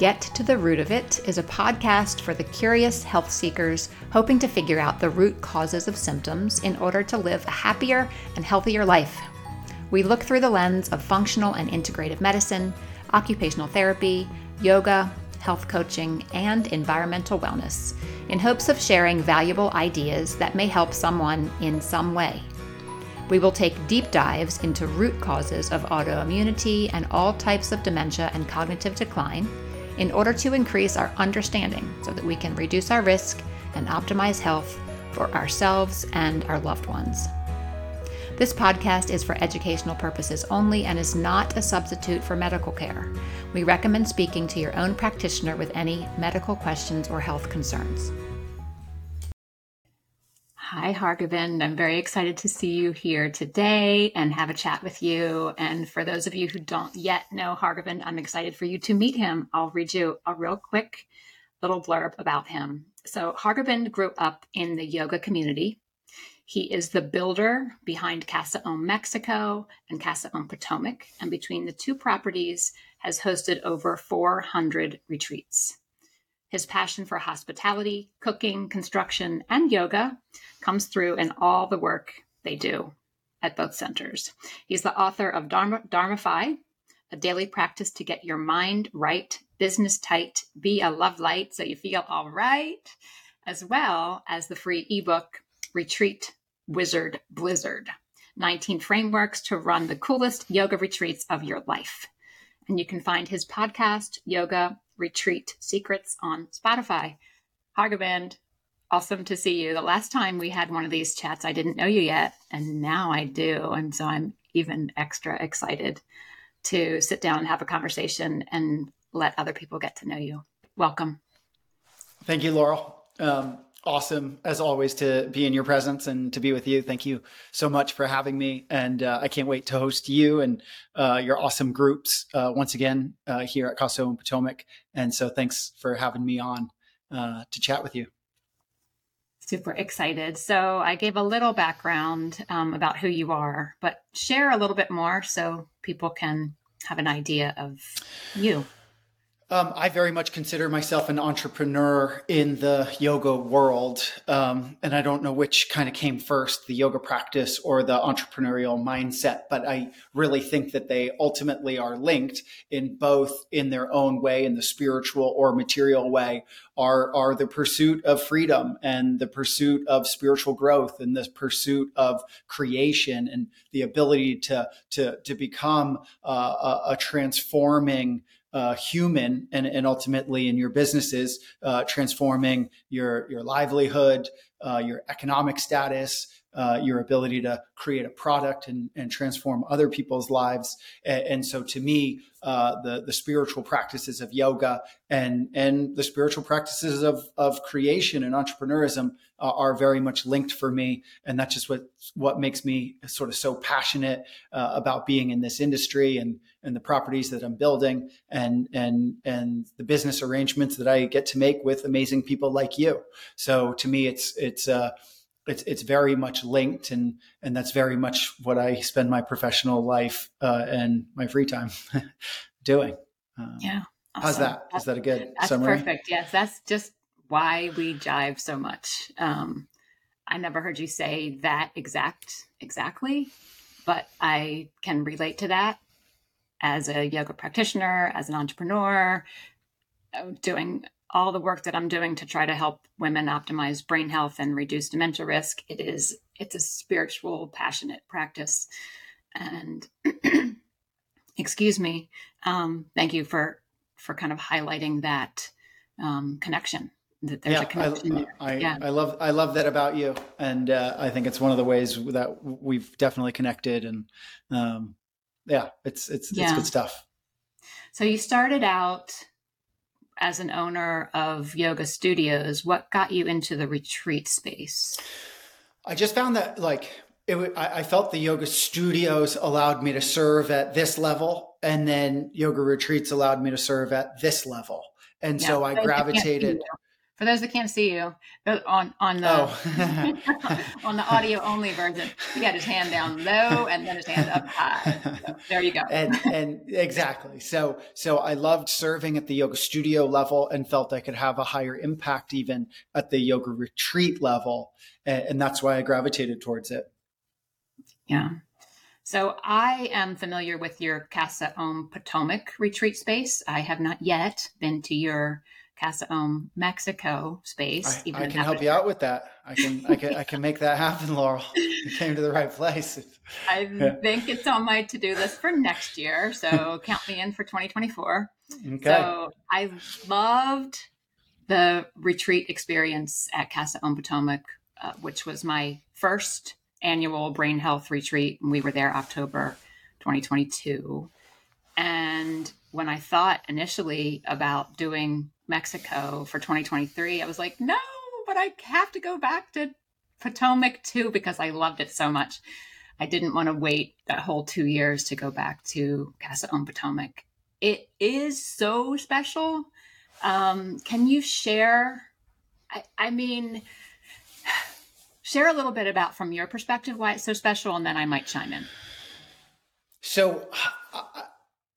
Get to the Root of It is a podcast for the curious health seekers hoping to figure out the root causes of symptoms in order to live a happier and healthier life. We look through the lens of functional and integrative medicine, occupational therapy, yoga, health coaching, and environmental wellness in hopes of sharing valuable ideas that may help someone in some way. We will take deep dives into root causes of autoimmunity and all types of dementia and cognitive decline in order to increase our understanding so that we can reduce our risk and optimize health for ourselves and our loved ones. This podcast is for educational purposes only and is not a substitute for medical care. We recommend speaking to your own practitioner with any medical questions or health concerns. Hi, Hargobind. I'm very excited to see you here today and have a chat with you. And for those of you who don't yet know Hargobind, I'm excited for you to meet him. I'll read you a real quick little blurb about him. So, Hargobind grew up in the yoga community. He is the builder behind Casa Om Mexico and Casa Om Potomac, and between the two properties, has hosted over 400 retreats. His passion for hospitality, cooking, construction, and yoga comes through in all the work they do at both centers. He's the author of Dharma, Dharmify, a daily practice to get your mind right, business tight, be a love light so you feel all right, as well as the free ebook Retreat Wizard Blizzard 19 frameworks to run the coolest yoga retreats of your life. And you can find his podcast, Yoga Retreat Secrets on Spotify. Hargobind, awesome to see you. The last time we had one of these chats, I didn't know you yet, and now I do. And so I'm even extra excited to sit down and have a conversation and let other people get to know you. Welcome. Thank you, Laurel. Um, awesome as always to be in your presence and to be with you. Thank you so much for having me. And uh, I can't wait to host you and uh, your awesome groups uh, once again uh, here at Casa Om Potomac. And so thanks for having me on uh, to chat with you. Super excited. So I gave a little background um, about who you are, but share a little bit more so people can have an idea of you. Um, I very much consider myself an entrepreneur in the yoga world. Um, and I don't know which kind of came first, the yoga practice or the entrepreneurial mindset, but I really think that they ultimately are linked in both in their own way, in the spiritual or material way, are, are the pursuit of freedom and the pursuit of spiritual growth and the pursuit of creation and the ability to, to, to become uh, a, a transforming uh, human and, and ultimately in your businesses, uh, transforming your, your livelihood, uh, your economic status, uh, your ability to create a product and, and transform other people's lives. And, and so to me, uh, the, the spiritual practices of yoga and, and the spiritual practices of, of creation and entrepreneurism uh, are very much linked for me. And that's just what, what makes me sort of so passionate uh, about being in this industry and, and the properties that I'm building and, and, and the business arrangements that I get to make with amazing people like you. So to me, it's, it's, uh, it's it's very much linked and and that's very much what I spend my professional life uh, and my free time doing. Um, yeah. Awesome. How's that? That's, Is that a good that's summary? Perfect. Yes, that's just why we jive so much. Um, I never heard you say that exact exactly, but I can relate to that as a yoga practitioner, as an entrepreneur, uh, doing all the work that I'm doing to try to help women optimize brain health and reduce dementia risk, it is it's a spiritual, passionate practice. And excuse me, um, thank you for for kind of highlighting that um, connection. That there's yeah, a connection. I, I, yeah. I love I love that about you, and uh, I think it's one of the ways that we've definitely connected. And um, yeah, it's it's yeah. it's good stuff. So you started out as an owner of yoga studios, what got you into the retreat space? I just found that like it, I, I felt the yoga studios allowed me to serve at this level, and then yoga retreats allowed me to serve at this level, and yeah, so I gravitated. For those that can't see you on on the oh. on the audio only version, he had his hand down low and then his hand up high. So there you go. and and exactly. So so I loved serving at the yoga studio level and felt I could have a higher impact even at the yoga retreat level, and, and that's why I gravitated towards it. Yeah. So I am familiar with your Casa Om Potomac retreat space. I have not yet been to your Casa Om Mexico space. I, I can help you out with that. I can, I can, I can make that happen, Laurel. You came to the right place. I yeah. think it's on my to-do list for next year. So count me in for 2024. Okay. So I loved the retreat experience at Casa Om Potomac, uh, which was my first annual brain health retreat. And we were there October 2022. And when I thought initially about doing Mexico for 2023, I was like, no, but I have to go back to Potomac too because I loved it so much. I didn't want to wait that whole two years to go back to Casa Om Potomac. It is so special. Um, can you share? I, I mean, share a little bit about from your perspective why it's so special, and then I might chime in. So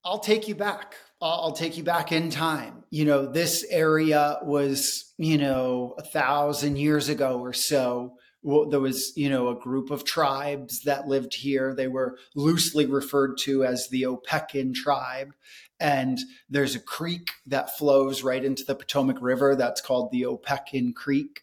I'll take you back. I'll take you back in time. You know, this area was, you know, a thousand years ago or so. Well, there was, you know, a group of tribes that lived here. They were loosely referred to as the Opequon tribe. And there's a creek that flows right into the Potomac River that's called the Opequon Creek.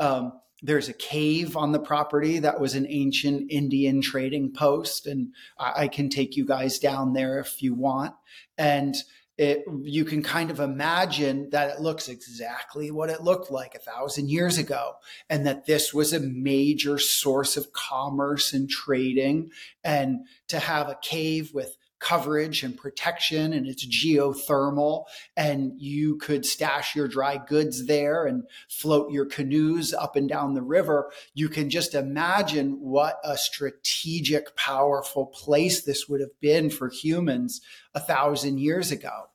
Um, there's a cave on the property that was an ancient Indian trading post, and I, I can take you guys down there if you want. And it, you can kind of imagine that it looks exactly what it looked like a thousand years ago, and that this was a major source of commerce and trading. And to have a cave with coverage and protection and it's geothermal and you could stash your dry goods there and float your canoes up and down the river you can just imagine what a strategic powerful place this would have been for humans a thousand years ago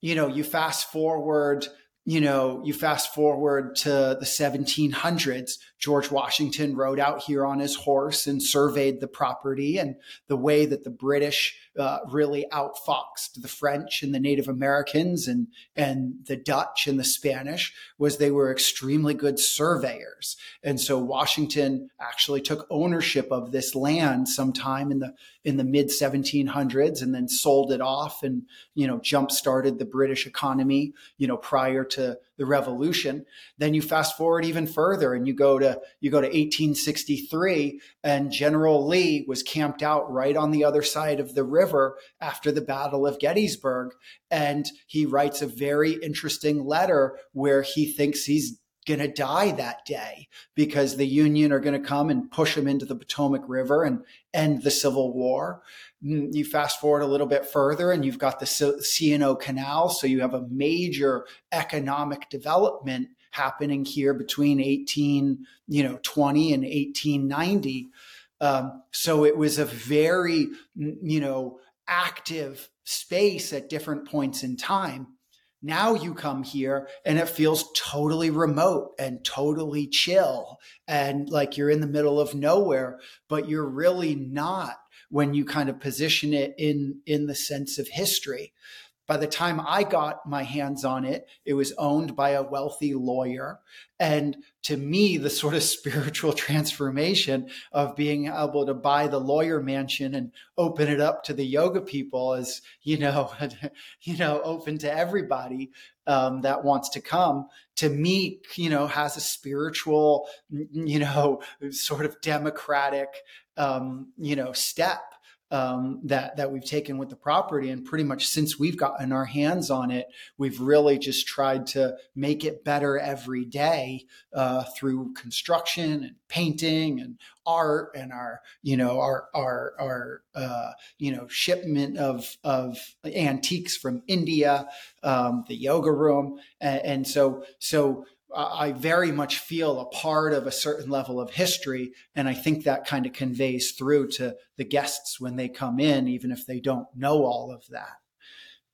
you know you fast forward you know, you fast forward to the 1700s, George Washington rode out here on his horse and surveyed the property and the way that the British uh, really outfoxed the French and the Native Americans and, and the Dutch and the Spanish was they were extremely good surveyors. And so Washington actually took ownership of this land sometime in the, in the mid 1700s and then sold it off and, you know, jump started the British economy, you know, prior to the revolution. Then you fast forward even further and you go to you go to 1863 and General Lee was camped out right on the other side of the river after the Battle of Gettysburg and he writes a very interesting letter where he thinks he's going to die that day because the Union are going to come and push him into the Potomac River and end the Civil War. Mm, you fast forward a little bit further and you've got the C&O Canal. So you have a major economic development happening here between 18, you know, 20 and 1890. Um, so it was a very, you know, active space at different points in time. Now you come here and it feels totally remote and totally chill and like you're in the middle of nowhere, but you're really not when you kind of position it in in the sense of history. By the time I got my hands on it, it was owned by a wealthy lawyer. And to me, the sort of spiritual transformation of being able to buy the lawyer mansion and open it up to the yoga people is, you know, you know, open to everybody um, that wants to come. To me, you know, has a spiritual, you know, sort of democratic, um, you know, step um, that that we've taken with the property, and pretty much since we've gotten our hands on it, we've really just tried to make it better every day uh, through construction and painting and art and our you know our our our uh, you know shipment of of antiques from India, um, the yoga room, and, and so so I very much feel a part of a certain level of history. And I think that kind of conveys through to the guests when they come in, even if they don't know all of that.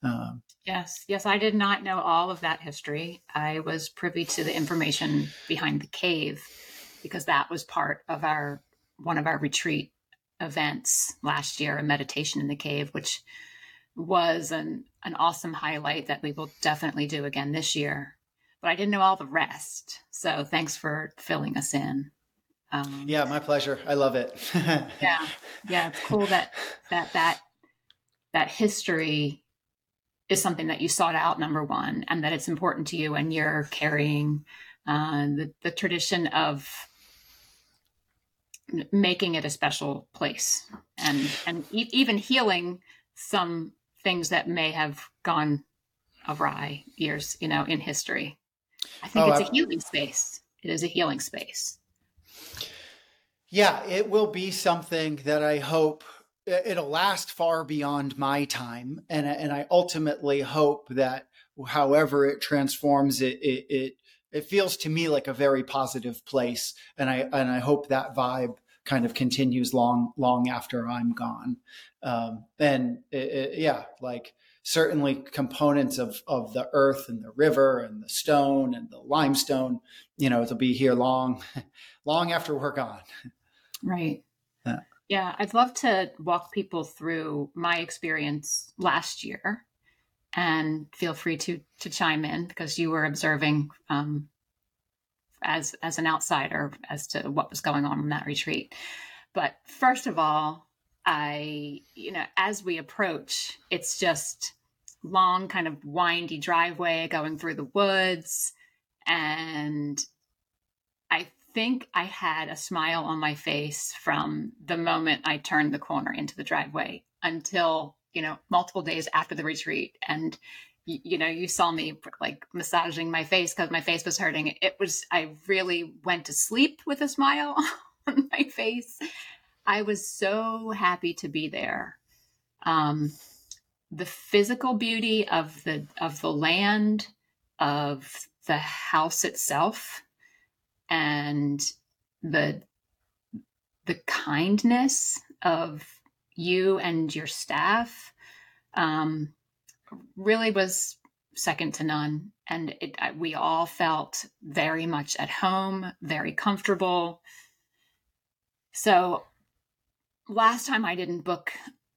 Um, yes, yes, I did not know all of that history. I was privy to the information behind the cave because that was part of our one of our retreat events last year, a meditation in the cave, which was an an awesome highlight that we will definitely do again this year. But I didn't know all the rest, so thanks for filling us in. Um, yeah, my pleasure. I love it. yeah, yeah, it's cool that that that that history is something that you sought out. Number one, and that it's important to you, and you're carrying uh, the the tradition of making it a special place, and and e- even healing some things that may have gone awry years, you know, in history. I think oh, it's a healing space. It is a healing space. Yeah, it will be something that I hope it'll last far beyond my time, and and I ultimately hope that however it transforms, it it it, it feels to me like a very positive place, and I and I hope that vibe kind of continues long long after I'm gone. Um, and it, it, yeah, like certainly components of of the earth and the river and the stone and the limestone, you know, it'll be here long long after we're gone. Right. Yeah. yeah, I'd love to walk people through my experience last year, and feel free to to chime in because you were observing um, as as an outsider as to what was going on in that retreat. But first of all, I you know as we approach, it's just long, kind of windy driveway going through the woods, and I think I had a smile on my face from the moment I turned the corner into the driveway until, you know, multiple days after the retreat. And, you, know, you saw me like massaging my face because my face was hurting. It was, I really went to sleep with a smile on my face. I was so happy to be there. Um, the physical beauty of the of the land of the house itself and the the kindness of you and your staff um, really was second to none. And it, we all felt very much at home, very comfortable. So last time I didn't book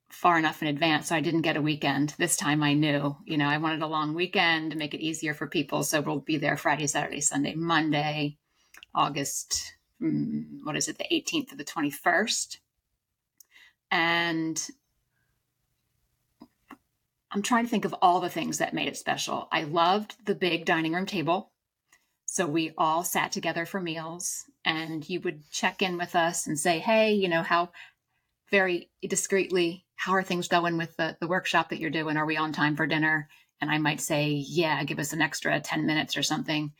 far enough in advance, so I didn't get a weekend. This time I knew, you know, I wanted a long weekend to make it easier for people. So we'll be there Friday, Saturday, Sunday, Monday. August, mm, what is it, the 18th to the 21st. And I'm trying to think of all the things that made it special. I loved the big dining room table. So we all sat together for meals and you would check in with us and say, hey, you know, how very discreetly, how are things going with the, the workshop that you're doing? Are we on time for dinner? And I might say, yeah, give us an extra 10 minutes or something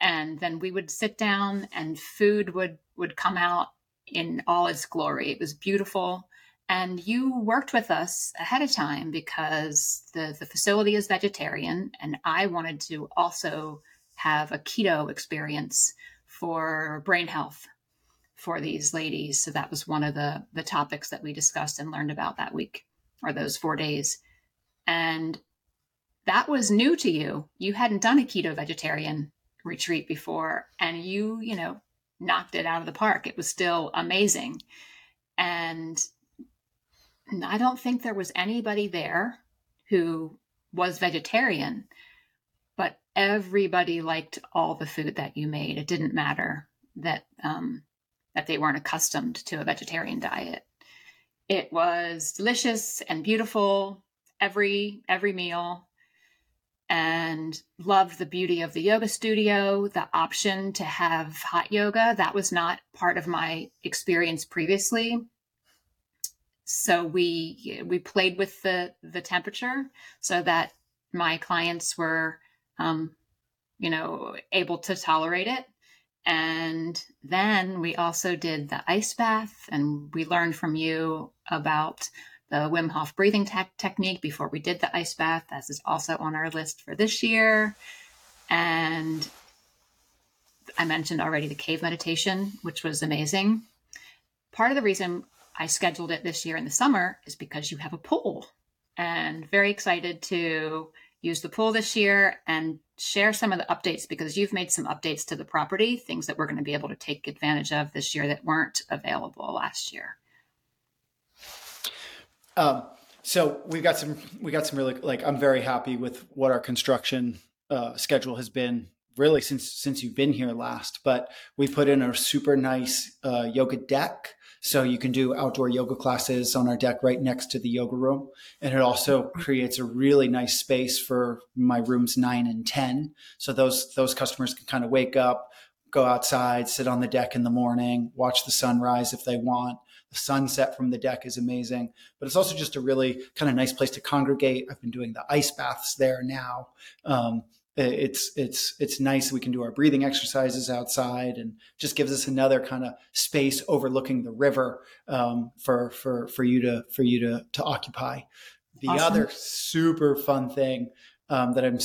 and then we would sit down and food would would come out in all its glory it was beautiful and you worked with us ahead of time because the the facility is vegetarian and i wanted to also have a keto experience for brain health for these ladies so that was one of the the topics that we discussed and learned about that week or those 4 days and that was new to you you hadn't done a keto vegetarian retreat before and you, you know, knocked it out of the park. It was still amazing. And I don't think there was anybody there who was vegetarian, but everybody liked all the food that you made. It didn't matter that um, that they weren't accustomed to a vegetarian diet. It was delicious and beautiful every every meal and loved the beauty of the yoga studio, the option to have hot yoga. That was not part of my experience previously. So we we played with the the temperature so that my clients were um, you know able to tolerate it. And then we also did the ice bath and we learned from you about the Wim Hof breathing te- technique before we did the ice bath. This is also on our list for this year. And I mentioned already the cave meditation, which was amazing. Part of the reason I scheduled it this year in the summer is because you have a pool. and very excited to use the pool this year and share some of the updates because you've made some updates to the property, things that we're going to be able to take advantage of this year that weren't available last year. Um, so we've got some, we got some really like I'm very happy with what our construction uh, schedule has been really since since you've been here last. But we put in a super nice uh, yoga deck so you can do outdoor yoga classes on our deck right next to the yoga room. And it also creates a really nice space for my rooms nine and 10. So those, those customers can kind of wake up, go outside, sit on the deck in the morning, watch the sunrise if they want. The sunset from the deck is amazing, but it's also just a really kind of nice place to congregate. I've been doing the ice baths there now. Um, it's it's it's nice we can do our breathing exercises outside and just gives us another kind of space overlooking the river um, for for for you to for you to to occupy the awesome. other super fun thing um, that i'm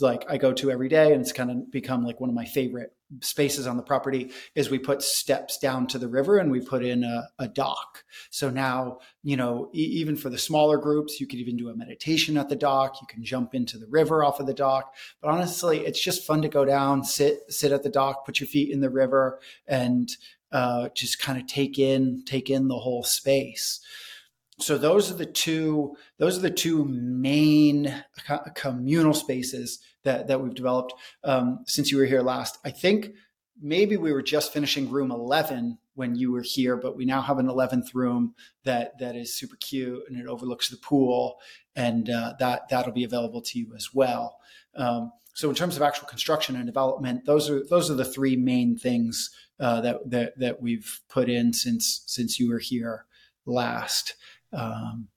like i go to every day and it's kind of become like one of my favorite spaces on the property is we put steps down to the river and we put in a, a dock. So now, you know, e- even for the smaller groups, you could even do a meditation at the dock. You can jump into the river off of the dock. But honestly, it's just fun to go down, sit, sit at the dock, put your feet in the river and uh, just kind of take in, take in the whole space so those are the two those are the two main communal spaces that that we've developed um, since you were here last. I think maybe we were just finishing room 11 when you were here but we now have an 11th room that that is super cute and it overlooks the pool and uh, that that'll be available to you as well. Um, so in terms of actual construction and development those are those are the three main things uh, that, that that we've put in since since you were here last. Um,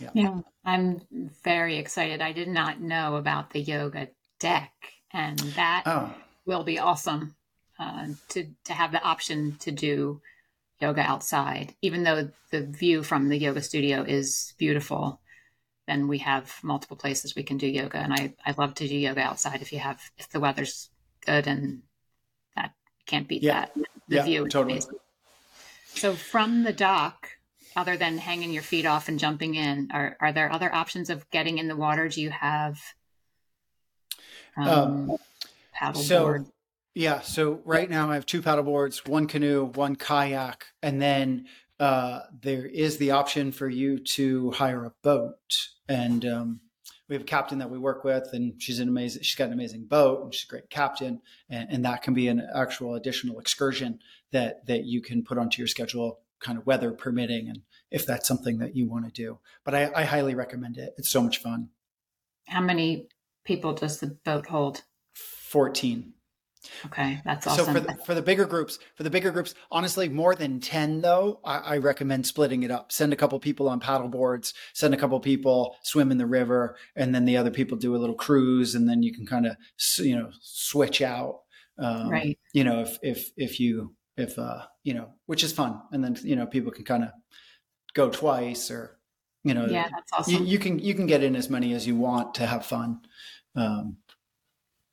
yeah. yeah, I'm very excited. I did not know about the yoga deck, and that oh. will be awesome uh, to to have the option to do yoga outside. Even though the view from the yoga studio is beautiful, then we have multiple places we can do yoga, and I I love to do yoga outside if you have if the weather's good and that can't beat yeah. that. The yeah, view totally. Amazing. So from the dock, other than hanging your feet off and jumping in? Are are there other options of getting in the water? Do you have um, um, paddle so, board? Yeah. So right now I have two paddle boards, one canoe, one kayak, and then uh, there is the option for you to hire a boat. And um, we have a captain that we work with, and she's an amazing. She's got an amazing boat, and she's a great captain, and, and that can be an actual additional excursion that that you can put onto your schedule kind of weather permitting and if that's something that you want to do. But I, I highly recommend it. It's so much fun. How many people does the boat hold? 14. Okay, that's awesome. So for the, for the bigger groups, for the bigger groups, honestly, more than ten though, I, I, recommend splitting it up. Send a couple people on paddle boards, send a couple people swim in the river, and then the other people do a little cruise, and then you can kind of you know switch out. Um, right. You know, if if if you if uh you know which is fun. And then you know people can kind of go twice or you know yeah that's awesome. you, you, can you can get in as many as you want to have fun. Um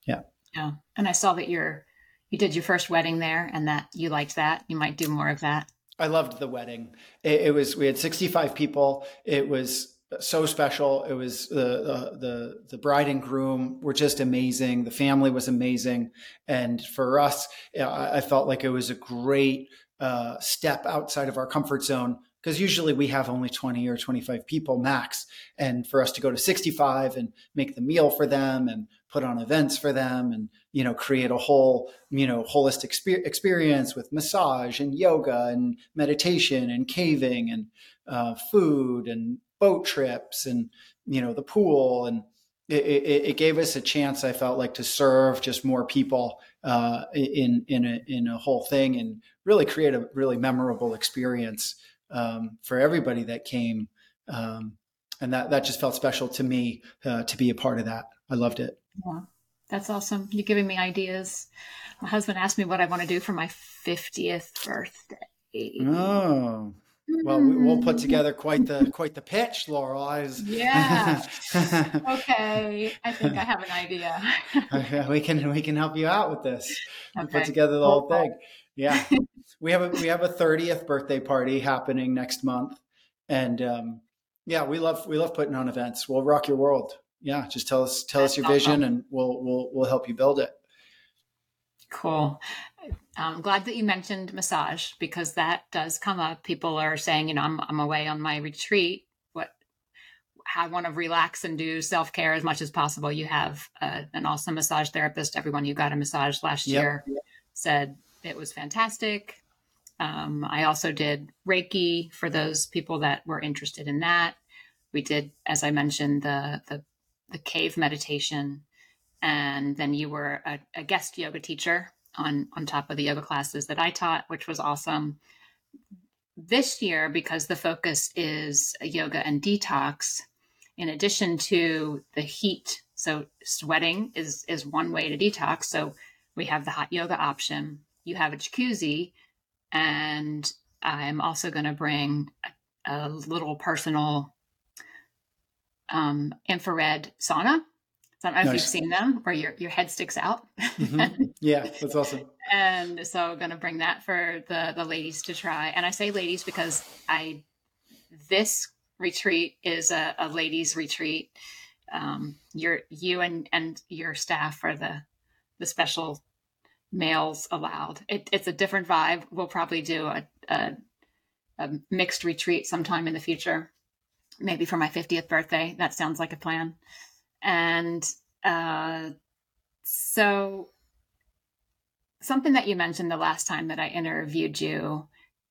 yeah. Yeah. And i saw that you're you did your first wedding there and that you liked that. You might do more of that. I loved the wedding. It, it was we had 65 people. It was so special. It was the, the the bride and groom were just amazing. The family was amazing, and for us, I felt like it was a great uh, step outside of our comfort zone because usually we have only 20 or 25 people max and for us to go to 65 and make the meal for them and put on events for them and you know create a whole you know holistic experience with massage and yoga and meditation and caving and uh, food and boat trips and you know the pool and it, it, it, gave us a chance i felt like to serve just more people uh, in in a, in a whole thing and really create a really memorable experience um, for everybody that came um, and that that just felt special to me uh, to be a part of that. I loved it. Yeah that's awesome. You're giving me ideas. My husband asked me what i want to do for my 50th birthday. Oh well, we'll put together quite the quite the pitch, Laurel. I was... Yeah. okay. I think I have an idea. we can we can help you out with this. Okay. Put together the whole thing. Yeah. we have a we have a 30th birthday party happening next month, and um, Yeah, we love we love putting on events. We'll rock your world. Yeah, just tell us tell That's us your awesome. vision, and we'll we'll we'll help you build it. Cool. I'm glad that you mentioned massage because that does come up. People are saying, you know, I'm I'm away on my retreat. What I want to relax and do self care as much as possible. You have uh, an awesome massage therapist. Everyone you got a massage last Yep. year said it was fantastic. Um, I also did Reiki for those people that were interested in that. We did, as I mentioned, the the, the cave meditation, and then you were a, a guest yoga teacher on on top of the yoga classes that I taught, which was awesome. This year, because the focus is yoga and detox, in addition to the heat, so sweating is is one way to detox. So we have the hot yoga option. You have a jacuzzi, and I'm also going to bring a, a little personal um, infrared sauna. I don't know if Nice. you've seen them, where your your head sticks out. Mhm. Yeah, that's awesome. and so I'm going to bring that for the the ladies to try. And I say ladies because I this retreat is a, a ladies retreat. Um, you're you and and your staff are the the special males allowed. It, it's a different vibe. We'll probably do a, a a mixed retreat sometime in the future, maybe for my 50th birthday. That sounds like a plan. And uh, so something that you mentioned the last time that I interviewed you,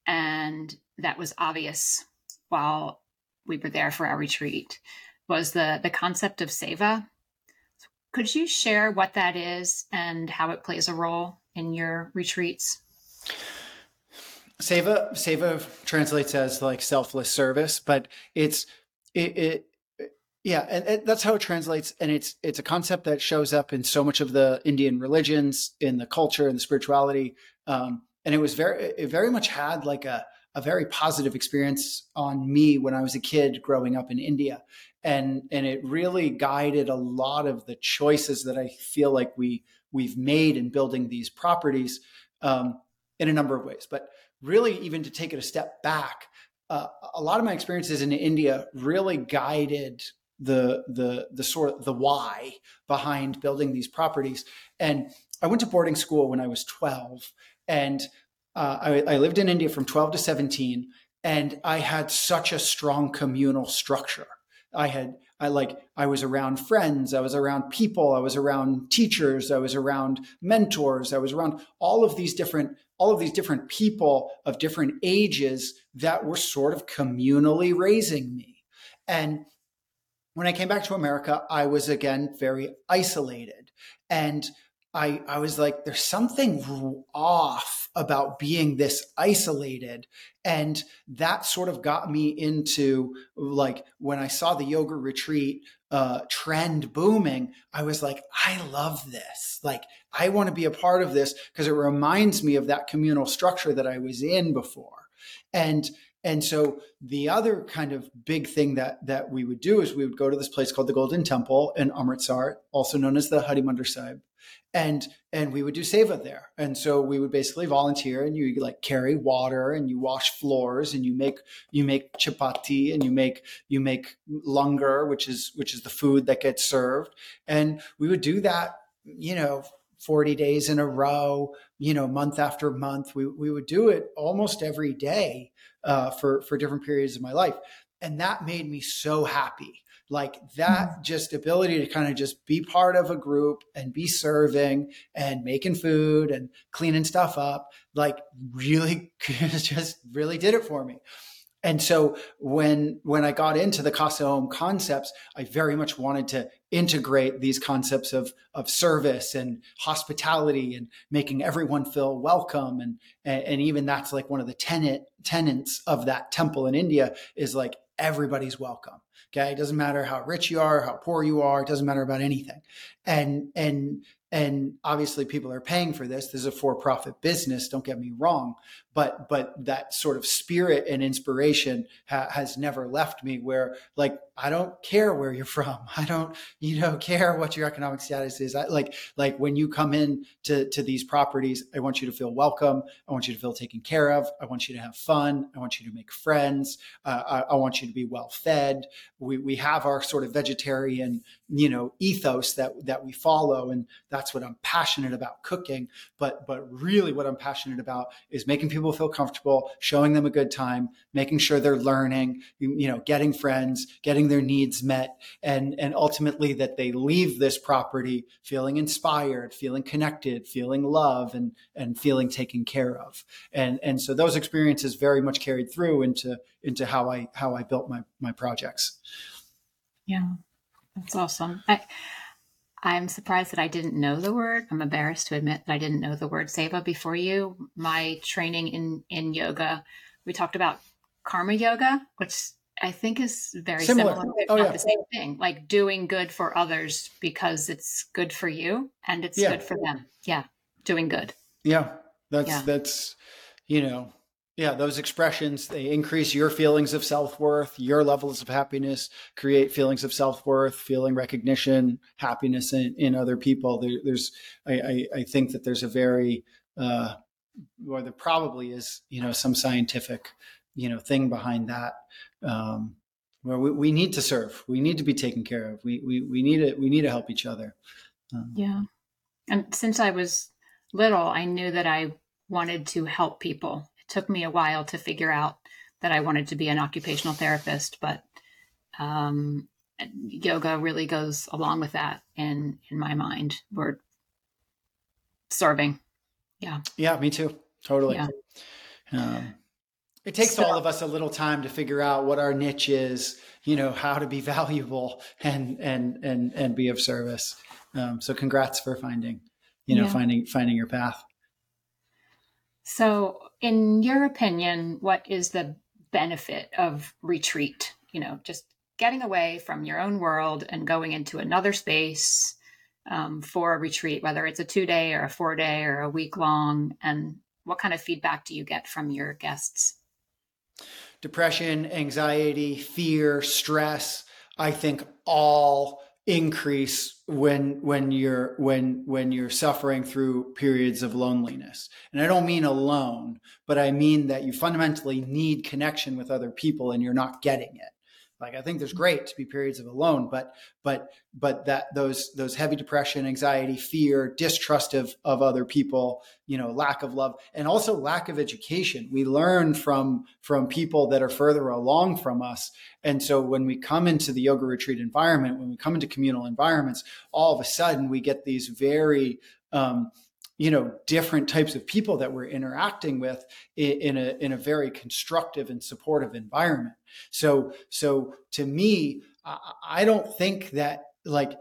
and that was obvious while we were there for our retreat, was the the concept of seva. Could you share what that is and how it plays a role in your retreats? Seva Seva translates as like selfless service, but it's it, it yeah, and, and that's how it translates. And it's it's a concept that shows up in so much of the Indian religions, in the culture and the spirituality. Um, and it was very it very much had like a a very positive experience on me when I was a kid growing up in India. And and it really guided a lot of the choices that I feel like we we've made in building these properties um, in a number of ways. But really, even to take it a step back, uh, a lot of my experiences in India really guided the the the sort of the why behind building these properties. And I went to boarding school when I was 12, and uh, I, I lived in India from 12 to 17, and I had such a strong communal structure. I had I like I was around friends, I was around people, I was around teachers, I was around mentors, I was around all of these different all of these different people of different ages that were sort of communally raising me. And when I came back to America, I was again very isolated. And I, I was like, there's something off about being this isolated. And that sort of got me into like when I saw the yoga retreat uh, trend booming, I was like, I love this. Like, I want to be a part of this because it reminds me of that communal structure that I was in before. And and so the other kind of big thing that that we would do is we would go to this place called the Golden Temple in Amritsar, also known as the Harimandir Sahib, and and we would do seva there. And so we would basically volunteer, and you like carry water, and you wash floors, and you make you make chapati, and you make you make langar, which is which is the food that gets served, and we would do that, you know. 40 days in a row, you know, month after month. We, we would do it almost every day uh, for for different periods of my life, and that made me so happy. Like that, just ability to kind of just be part of a group and be serving and making food and cleaning stuff up, like really just really did it for me. And so when when I got into the Casa Om concepts, I very much wanted to integrate these concepts of of service and hospitality and making everyone feel welcome. And and even that's like one of the tenant tenants of that temple in India is like everybody's welcome. Okay, it doesn't matter how rich you are, how poor you are, it doesn't matter about anything. And and and obviously people are paying for this. This is a for-profit business. Don't get me wrong but but that sort of spirit and inspiration ha- has never left me where like i don't care where you're from. I don't you know care what your economic status is. I, like like when you come in to to these properties i want you to feel welcome. I want you to feel taken care of. I want you to have fun. I want you to make friends. Uh, I, I want you to be well fed. We we have our sort of vegetarian you know ethos that that we follow and that's what i'm passionate about cooking. But but really what i'm passionate about is making people feel comfortable showing them a good time making sure they're learning you know getting friends getting their needs met and and ultimately that they leave this property feeling inspired feeling connected feeling love and and feeling taken care of. And and so those experiences very much carried through into into how i how i built my my projects. Yeah. That's awesome. I, I'm surprised that I didn't know the word. I'm embarrassed to admit that I didn't know the word seva before you. My training in in yoga, we talked about karma yoga, which I think is very similar, similar oh, yeah. the same thing. Like doing good for others because it's good for you and it's yeah. good for them. Yeah, doing good. Yeah, that's yeah. that's you know yeah, those expressions, they increase your feelings of self worth, your levels of happiness, create feelings of self worth, feeling recognition, happiness in, in other people. There, there's, I, I, I, think that there's a very, uh, or there probably is, you know, some scientific, you know, thing behind that. Um, where we, we need to serve, we need to be taken care of. We, we, we need to, we need to help each other. Um, yeah. And since I was little, I knew that I wanted to help people took me a while to figure out that I wanted to be an occupational therapist, but um, yoga really goes along with that in in my mind. We're serving. Yeah. Yeah, me too. Totally. Yeah. Um, it takes so, all of us a little time to figure out what our niche is, you know, how to be valuable and and and and be of service. Um, so congrats for finding, you know, yeah. finding finding your path. So, in your opinion, what is the benefit of retreat? You know, just getting away from your own world and going into another space um, for a retreat, whether it's a two day or a four day or a week long. And what kind of feedback do you get from your guests? Depression, anxiety, fear, stress, I think all increase when when you're when when you're suffering through periods of loneliness. And i don't mean alone but i mean that you fundamentally need connection with other people and you're not getting it like I think there's great to be periods of alone, but but but that those those heavy depression, anxiety, fear, distrust of of other people, you know, lack of love, and also lack of education. We learn from from people that are further along from us, and so when we come into the yoga retreat environment, when we come into communal environments, all of a sudden we get these very um, you know different types of people that we're interacting with in, a in a very constructive and supportive environment so so to me I, I don't think that like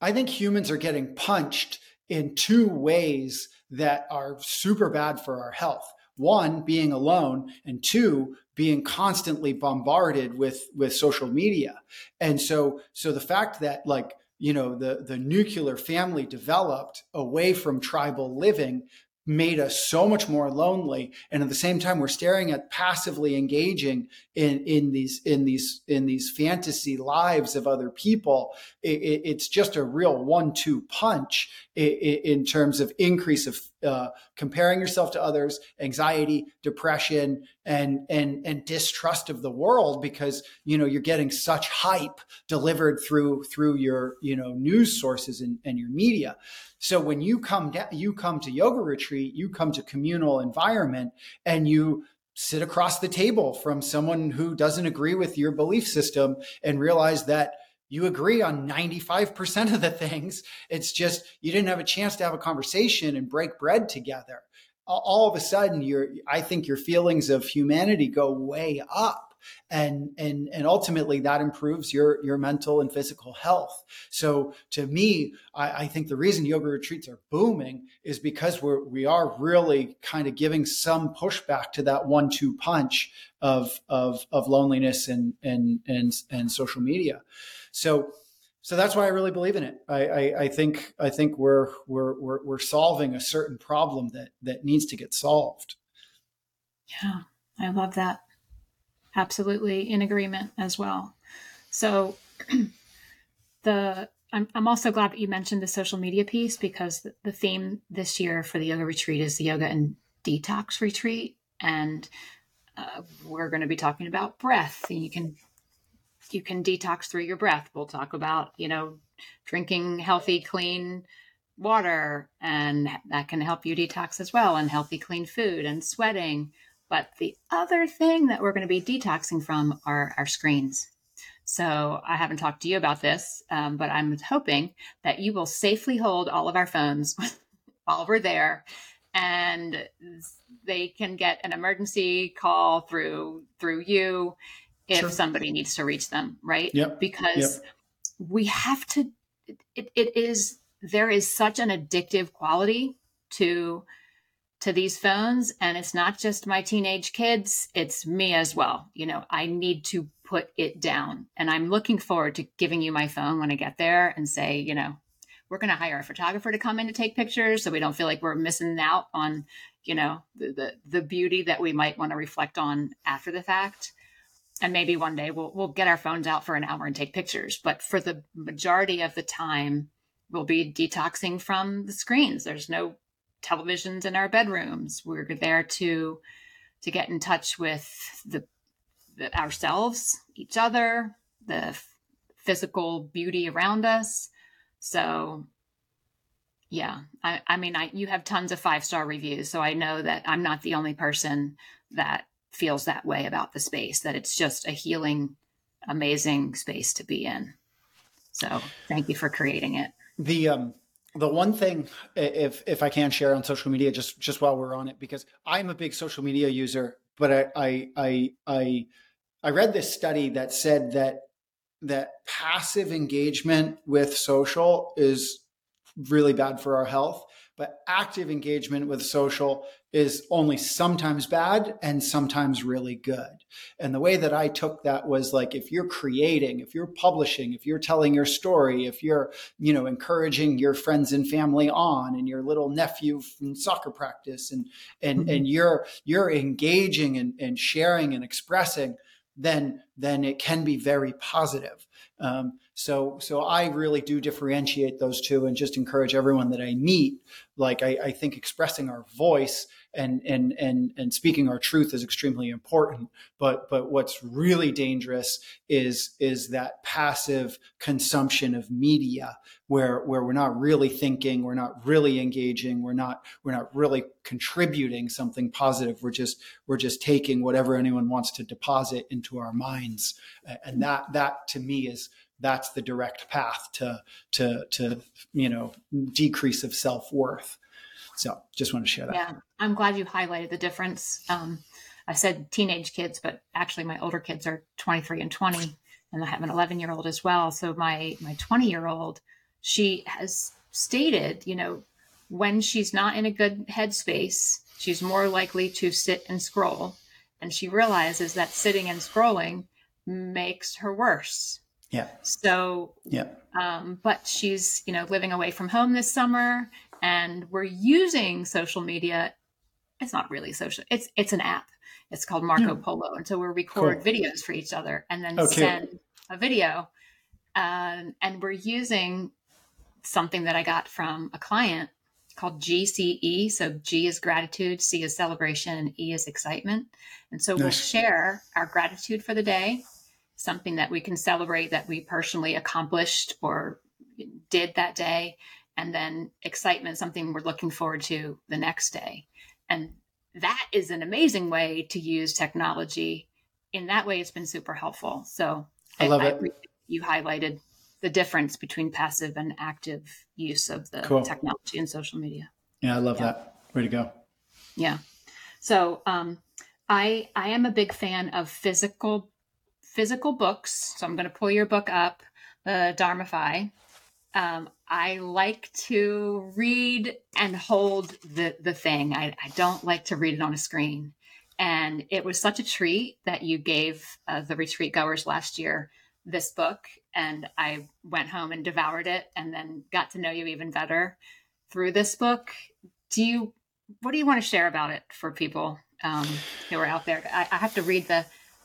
i think humans are getting punched in two ways that are super bad for our health. One being alone and two being constantly bombarded with with social media. And so so the fact that like you know the the nuclear family developed away from tribal living made us so much more lonely. And at the same time we're staring at passively engaging in in these in these in these fantasy lives of other people. It, it, it's just a real one-two punch in, in terms of increase of uh, comparing yourself to others anxiety depression and and and distrust of the world because you know you're getting such hype delivered through through your you know news sources and, and your media. So when you come down, you come to yoga retreat, you come to communal environment and you sit across the table from someone who doesn't agree with your belief system and realize that you agree on 95% of the things. It's just you didn't have a chance to have a conversation and break bread together. All of a sudden, your I think your feelings of humanity go way up and and and ultimately that improves your your mental and physical health so to me I, I, think the reason yoga retreats are booming is because we're we are really kind of giving some pushback to that one two punch of of of loneliness and and and and social media so so that's why I really believe in it. I, I, I, think I think we're, we're we're we're solving a certain problem that that needs to get solved. Yeah, I love that. Absolutely in agreement as well. So the I'm I'm also glad that you mentioned the social media piece because the, the theme this year for the yoga retreat is the yoga and detox retreat, and uh, we're going to be talking about breath. And you can you can detox through your breath. We'll talk about, you know, drinking healthy, clean water, and that can help you detox as well, and healthy, clean food and sweating. But the other thing that we're going to be detoxing from are our screens. So I haven't talked to you about this, um, but I'm hoping that you will safely hold all of our phones while we're there and they can get an emergency call through through you if sure. somebody needs to reach them, right? Yep. Because yep. we have to, it, it is, there is such an addictive quality to to these phones and it's not just my teenage kids it's me as well you know i need to put it down and i'm looking forward to giving you my phone when i get there and say you know we're going to hire a photographer to come in to take pictures so we don't feel like we're missing out on you know the the, the beauty that we might want to reflect on after the fact and maybe one day we'll we'll get our phones out for an hour and take pictures. But for the majority of the time we'll be detoxing from the screens. There's no televisions in our bedrooms. We're there to to get in touch with the, the ourselves each other the f- physical beauty around us. So yeah i i mean i you have tons of five star reviews so i know that i'm not the only person that feels that way about the space, that it's just a healing, amazing space to be in. So thank you for creating it. The um the one thing if if I can share on social media just just while we're on it, because I'm a big social media user, but I I I I, I read this study that said that that passive engagement with social is really bad for our health but active engagement with social is only sometimes bad and sometimes really good. And the way that I took that was like if you're creating, if you're publishing, if you're telling your story, if you're, you know, encouraging your friends and family on and your little nephew from soccer practice and and mm-hmm. and you're you're engaging and, and sharing and expressing, then then it can be very positive. Um, so, so I really do differentiate those two and just encourage everyone that I meet. Like, I, I think expressing our voice and, and, and, and speaking our truth is extremely important. But, but what's really dangerous is, is that passive consumption of media where, where we're not really thinking, we're not really engaging, we're not, we're not really contributing something positive. We're just, we're just taking whatever anyone wants to deposit into our minds. And that, that to me is, that's the direct path to to to you know decrease of self worth. So just want to share that. Yeah, I'm glad you highlighted the difference. Um, I said teenage kids, but actually my older kids are 23 and 20, and I have an 11 year old as well. So my my 20 year old, she has stated, you know, when she's not in a good headspace, she's more likely to sit and scroll, and she realizes that sitting and scrolling makes her worse yeah. So, yeah. Um, but she's, you know, living away from home this summer and we're using social media. It's not really social. It's, it's an app. It's called Marco yeah. Polo. And so we record cool. videos for each other and then okay. send a video. Um, and we're using something that I got from a client called GCE. So G is gratitude, C is celebration, and E is excitement. And so nice. we'll share our gratitude for the day something that we can celebrate that we personally accomplished or did that day and then excitement something we're looking forward to the next day and that is an amazing way to use technology in that way it's been super helpful so i love I, it you highlighted the difference between passive and active use of the cool. technology and social media yeah i love yeah. that way to go yeah so um, i i am a big fan of physical physical books. So I'm going to pull your book up, the Dharmify. Um, I like to read and hold the, the thing. I, I, don't like to read it on a screen. And it was such a treat that you gave uh, the retreat goers last year this book. and I went home and devoured it and then got to know you even better through this book. Do you, what do you want to share about it for people um, who are out there? I, I have to read the,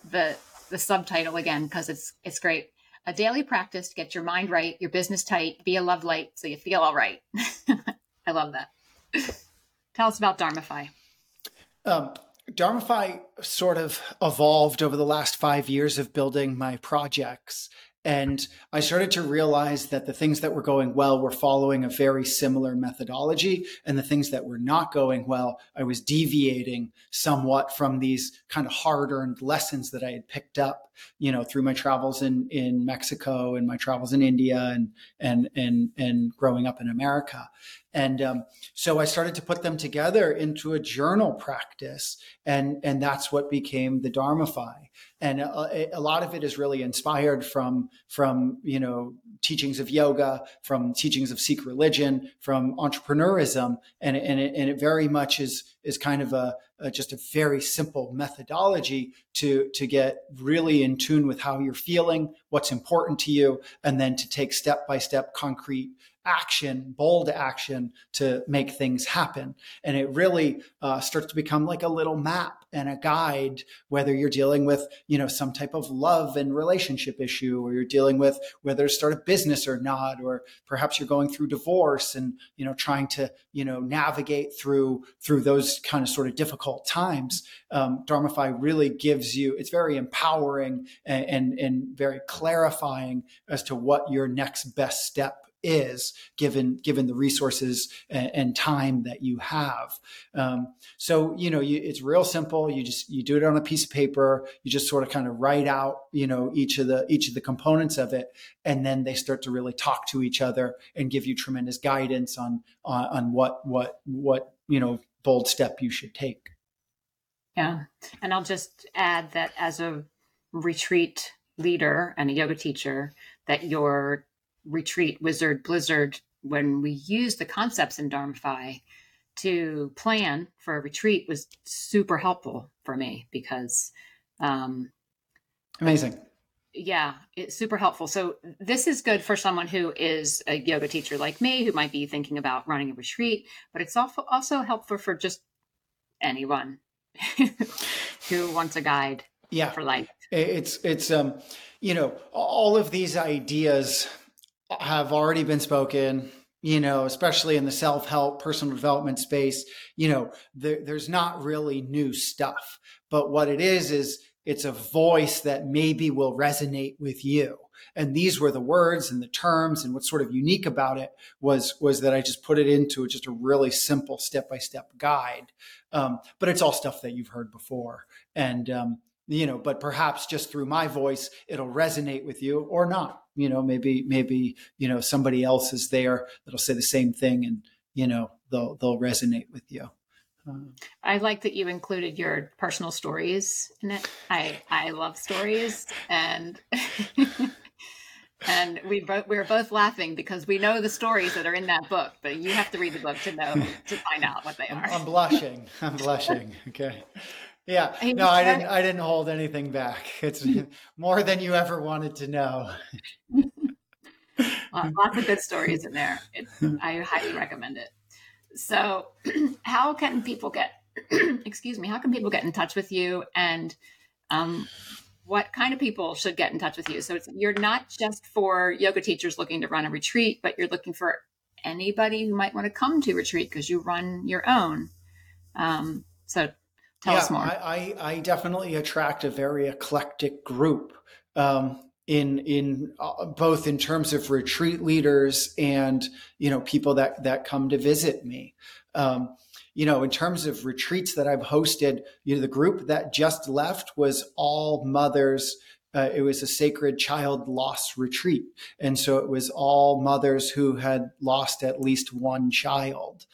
the, the subtitle again because it's, it's great. A daily practice to get your mind right, your business tight, be a love light so you feel all right. I love that. Tell us about Dharmify. Um, Dharmify sort of evolved over the last five years of building my projects. And I started to realize that the things that were going well were following a very similar methodology. And the things that were not going well, I was deviating somewhat from these kind of hard earned lessons that I had picked up, you know, through my travels in, in Mexico and my travels in India and, and, and, and growing up in America. And um, so I started to put them together into a journal practice, and and that's what became the Dharmify. And a, a, lot of it is really inspired from from you know teachings of yoga, from teachings of Sikh religion, from entrepreneurism, and and it, and it very much is is kind of a, a just a very simple methodology to to get really in tune with how you're feeling, what's important to you, and then to take step by step concrete action, bold action to make things happen. And it really uh, starts to become like a little map and a guide, whether you're dealing with, you know, some type of love and relationship issue, or you're dealing with whether to start a business or not, or perhaps you're going through divorce and, you know, trying to, you know, navigate through, through those kind of sort of difficult times. Um, Dharmify really gives you, it's very empowering and, and, and very clarifying as to what your next best step is given given the resources and, and time that you have. Um, so you know, you, it's real simple. You just you do it on a piece of paper. You just sort of kind of write out you know each of the each of the components of it, and then they start to really talk to each other and give you tremendous guidance on on, on what what what you know bold step you should take. Yeah, and I'll just add that as a retreat leader and a yoga teacher that your retreat, Wizard, Blizzard, when we used the concepts in Dharmify to plan for a retreat was super helpful for me because um amazing. Yeah it's super helpful. So this is good for someone who is a yoga teacher like me who might be thinking about running a retreat but it's also also helpful for just anyone who wants a guide yeah. for life. It's it's um you know all of these ideas have already been spoken you know especially in the self-help personal development space you know there, there's not really new stuff. But what it is is it's a voice that maybe will resonate with you. And these were the words and the terms and what's sort of unique about it was was that i just put it into just a really simple step-by-step guide. Um, but it's all stuff that you've heard before. And um, you know but perhaps just through my voice it'll resonate with you or not you know maybe maybe you know somebody else is there that'll say the same thing and you know they'll they'll resonate with you um, I like that you included your personal stories in it. I I love stories, and and we both we were both laughing because we know the stories that are in that book, but you have to read the book to know to find out what they are. I'm, I'm blushing. I'm blushing. Okay. Yeah. No, I didn't I didn't hold anything back. It's more than you ever wanted to know. lots of good stories in there. It, I highly recommend it. So, how can people get excuse me, how can people get in touch with you and um, what kind of people should get in touch with you? So you're not just for yoga teachers looking to run a retreat, but you're looking for anybody who might want to come to retreat because you run your own. Um, so Tell yeah, us more. I, I, I, definitely attract a very eclectic group. Um, in in uh, both in terms of retreat leaders and you know people that that come to visit me um, you know in terms of retreats that i've hosted you know the group that just left was all mothers uh, it was a sacred child loss retreat and so it was all mothers who had lost at least one child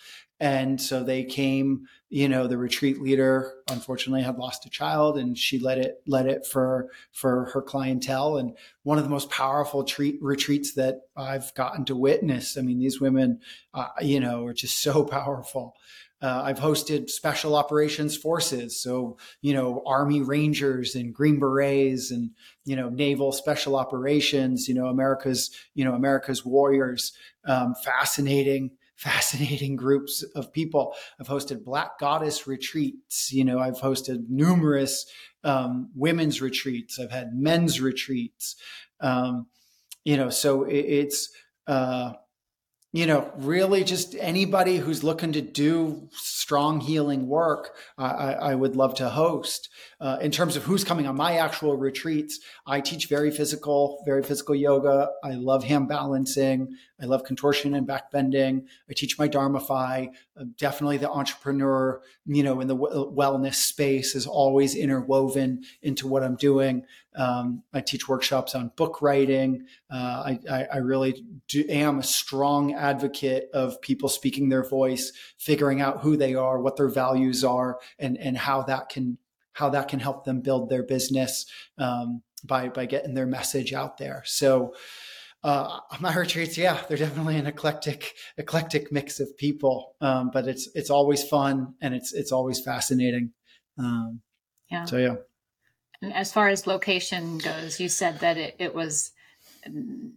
and so they came, you know, the retreat leader unfortunately had lost a child and she led it, led it for, for her clientele. And one of the most powerful treat, retreats that I've gotten to witness. I mean, these women, uh, you know, are just so powerful. Uh, I've hosted special operations forces, so you know Army Rangers and Green Berets and you know naval special operations. You know America's you know America's warriors. Um, fascinating, fascinating groups of people. I've hosted Black Goddess retreats. You know I've hosted numerous um, women's retreats. I've had men's retreats. Um, you know, so it, it's uh, you know, really just anybody who's looking to do strong healing work, I, I would love to host. Uh, in terms of who's coming on my actual retreats, I teach very physical, very physical yoga. I love hand balancing. I love contortion and back bending. I teach my Dharmify. Uh, definitely the entrepreneur, you know, in the w- wellness space is always interwoven into what I'm doing. Um, I teach workshops on book writing. Uh, I, I, I, really do, am a strong advocate of people speaking their voice, figuring out who they are, what their values are, and and how that can how that can help them build their business um, by by getting their message out there. So. Uh, my retreats, yeah, they're definitely an eclectic, eclectic mix of people, um, but it's it's always fun and it's it's always fascinating. Um, yeah. So yeah. And as far as location goes, you said that it, it was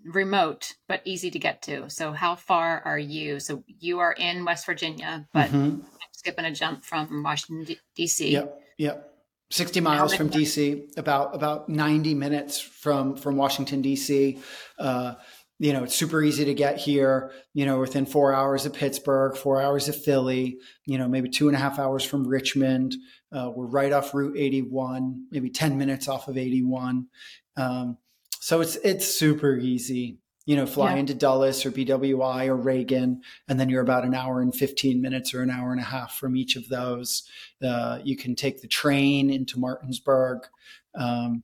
remote but easy to get to. So how far are you? So you are in West Virginia, but mm-hmm. skipping a jump from Washington D.C. Yep, yep. 60 miles from DC, about about 90 minutes from from Washington D.C. Uh, you know, it's super easy to get here. You know, within four hours of Pittsburgh, four hours of Philly. You know, maybe two and a half hours from Richmond. Uh, we're right off Route 81, maybe 10 minutes off of 81. Um, so it's it's super easy. You know, fly yeah. into Dulles or BWI or Reagan, and then you're about an hour and 15 minutes or an hour and a half from each of those. Uh, you can take the train into Martinsburg. Um,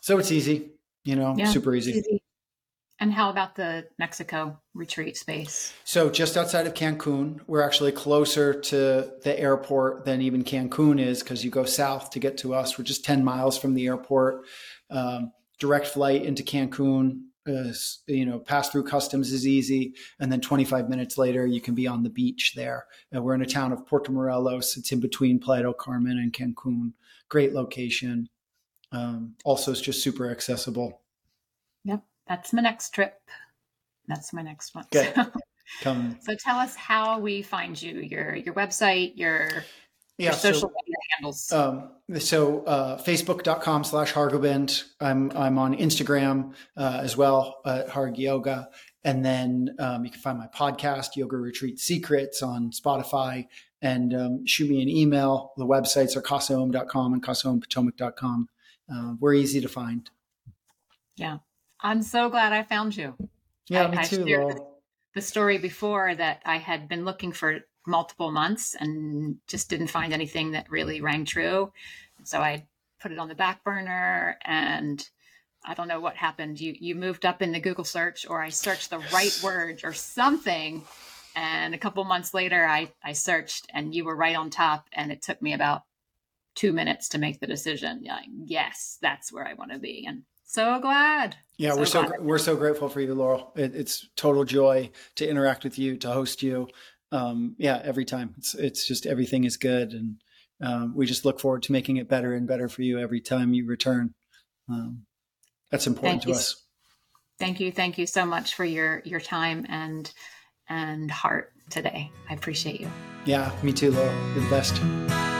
so it's easy, you know, yeah, super easy. easy. And how about the Mexico retreat space? So just outside of Cancun, we're actually closer to the airport than even Cancun is because you go south to get to us. We're just 10 miles from the airport. Um, direct flight into Cancun. Uh, you know, pass through customs is easy, and then 25 minutes later, you can be on the beach there. Uh, we're in a town of Puerto Morelos. It's in between Playa del Carmen and Cancun. Great location. Um, also, it's just super accessible. Yep that's my next trip. That's my next one. Okay. So, Come. so tell us how we find you, your your website, your, yeah, your social so, handles. Um, so uh, facebook.com slash Hargobind. I'm I'm on Instagram uh, as well at Harg Yoga. And then um, you can find my podcast, Yoga Retreat Secrets, on Spotify. And um, shoot me an email. The websites are casaom.com and casaompotomac.com. Uh, we're easy to find. Yeah. I'm so glad I found you. Yeah, I, me too. The, the story before that I had been looking for multiple months and just didn't find anything that really rang true. So I put it on the back burner and I don't know what happened. You you moved up in the Google search or I searched the right word or something. And a couple months later I, I searched and you were right on top and it took me about two minutes to make the decision. Like, yes, that's where I want to be. And so glad. Yeah, so we're so glad. we're so grateful for you, Laurel. It, it's total joy to interact with you, to host you. Um, yeah, every time it's it's just everything is good, and um, we just look forward to making it better and better for you every time you return. Um, that's important thank to you. us. Thank you, thank you so much for your your time and and heart today. I appreciate you. Yeah, me too, Laura. You're the best.